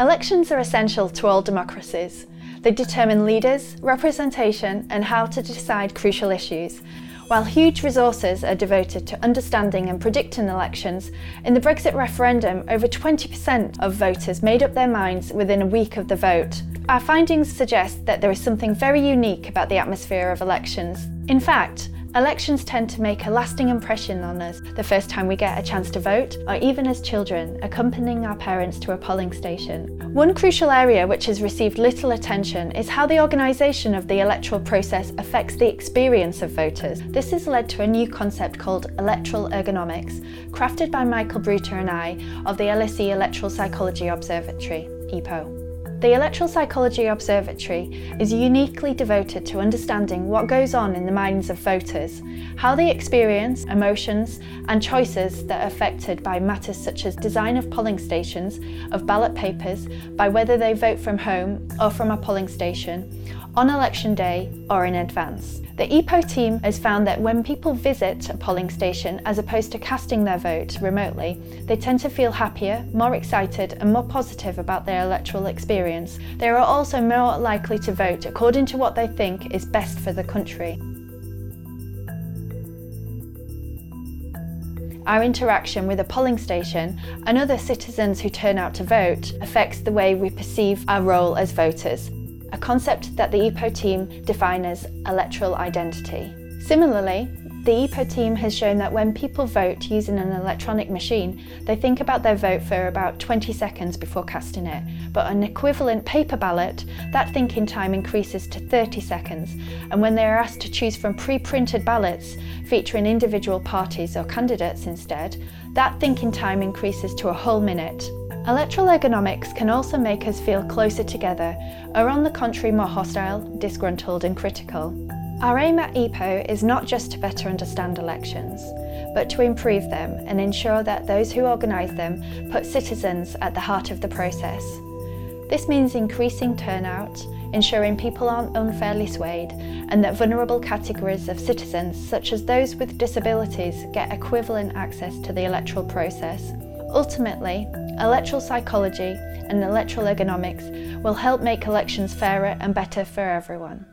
Elections are essential to all democracies. They determine leaders, representation, and how to decide crucial issues. While huge resources are devoted to understanding and predicting elections, in the Brexit referendum, over 20% of voters made up their minds within a week of the vote. Our findings suggest that there is something very unique about the atmosphere of elections. In fact, Elections tend to make a lasting impression on us the first time we get a chance to vote, or even as children, accompanying our parents to a polling station. One crucial area which has received little attention is how the organisation of the electoral process affects the experience of voters. This has led to a new concept called electoral ergonomics, crafted by Michael Bruter and I of the LSE Electoral Psychology Observatory, EPO. The Electoral Psychology Observatory is uniquely devoted to understanding what goes on in the minds of voters, how they experience emotions and choices that are affected by matters such as design of polling stations, of ballot papers, by whether they vote from home or from a polling station, on election day or in advance. The EPO team has found that when people visit a polling station as opposed to casting their vote remotely, they tend to feel happier, more excited, and more positive about their electoral experience. They are also more likely to vote according to what they think is best for the country. Our interaction with a polling station and other citizens who turn out to vote affects the way we perceive our role as voters a concept that the EPO team define as electoral identity. Similarly, the EPO team has shown that when people vote using an electronic machine, they think about their vote for about 20 seconds before casting it, but an equivalent paper ballot, that thinking time increases to 30 seconds, and when they are asked to choose from pre-printed ballots featuring individual parties or candidates instead, that thinking time increases to a whole minute. Electoral ergonomics can also make us feel closer together, or on the contrary more hostile, disgruntled and critical. Our aim at EPO is not just to better understand elections, but to improve them and ensure that those who organise them put citizens at the heart of the process. This means increasing turnout, ensuring people aren't unfairly swayed, and that vulnerable categories of citizens, such as those with disabilities, get equivalent access to the electoral process. Ultimately, electoral psychology and electoral ergonomics will help make elections fairer and better for everyone.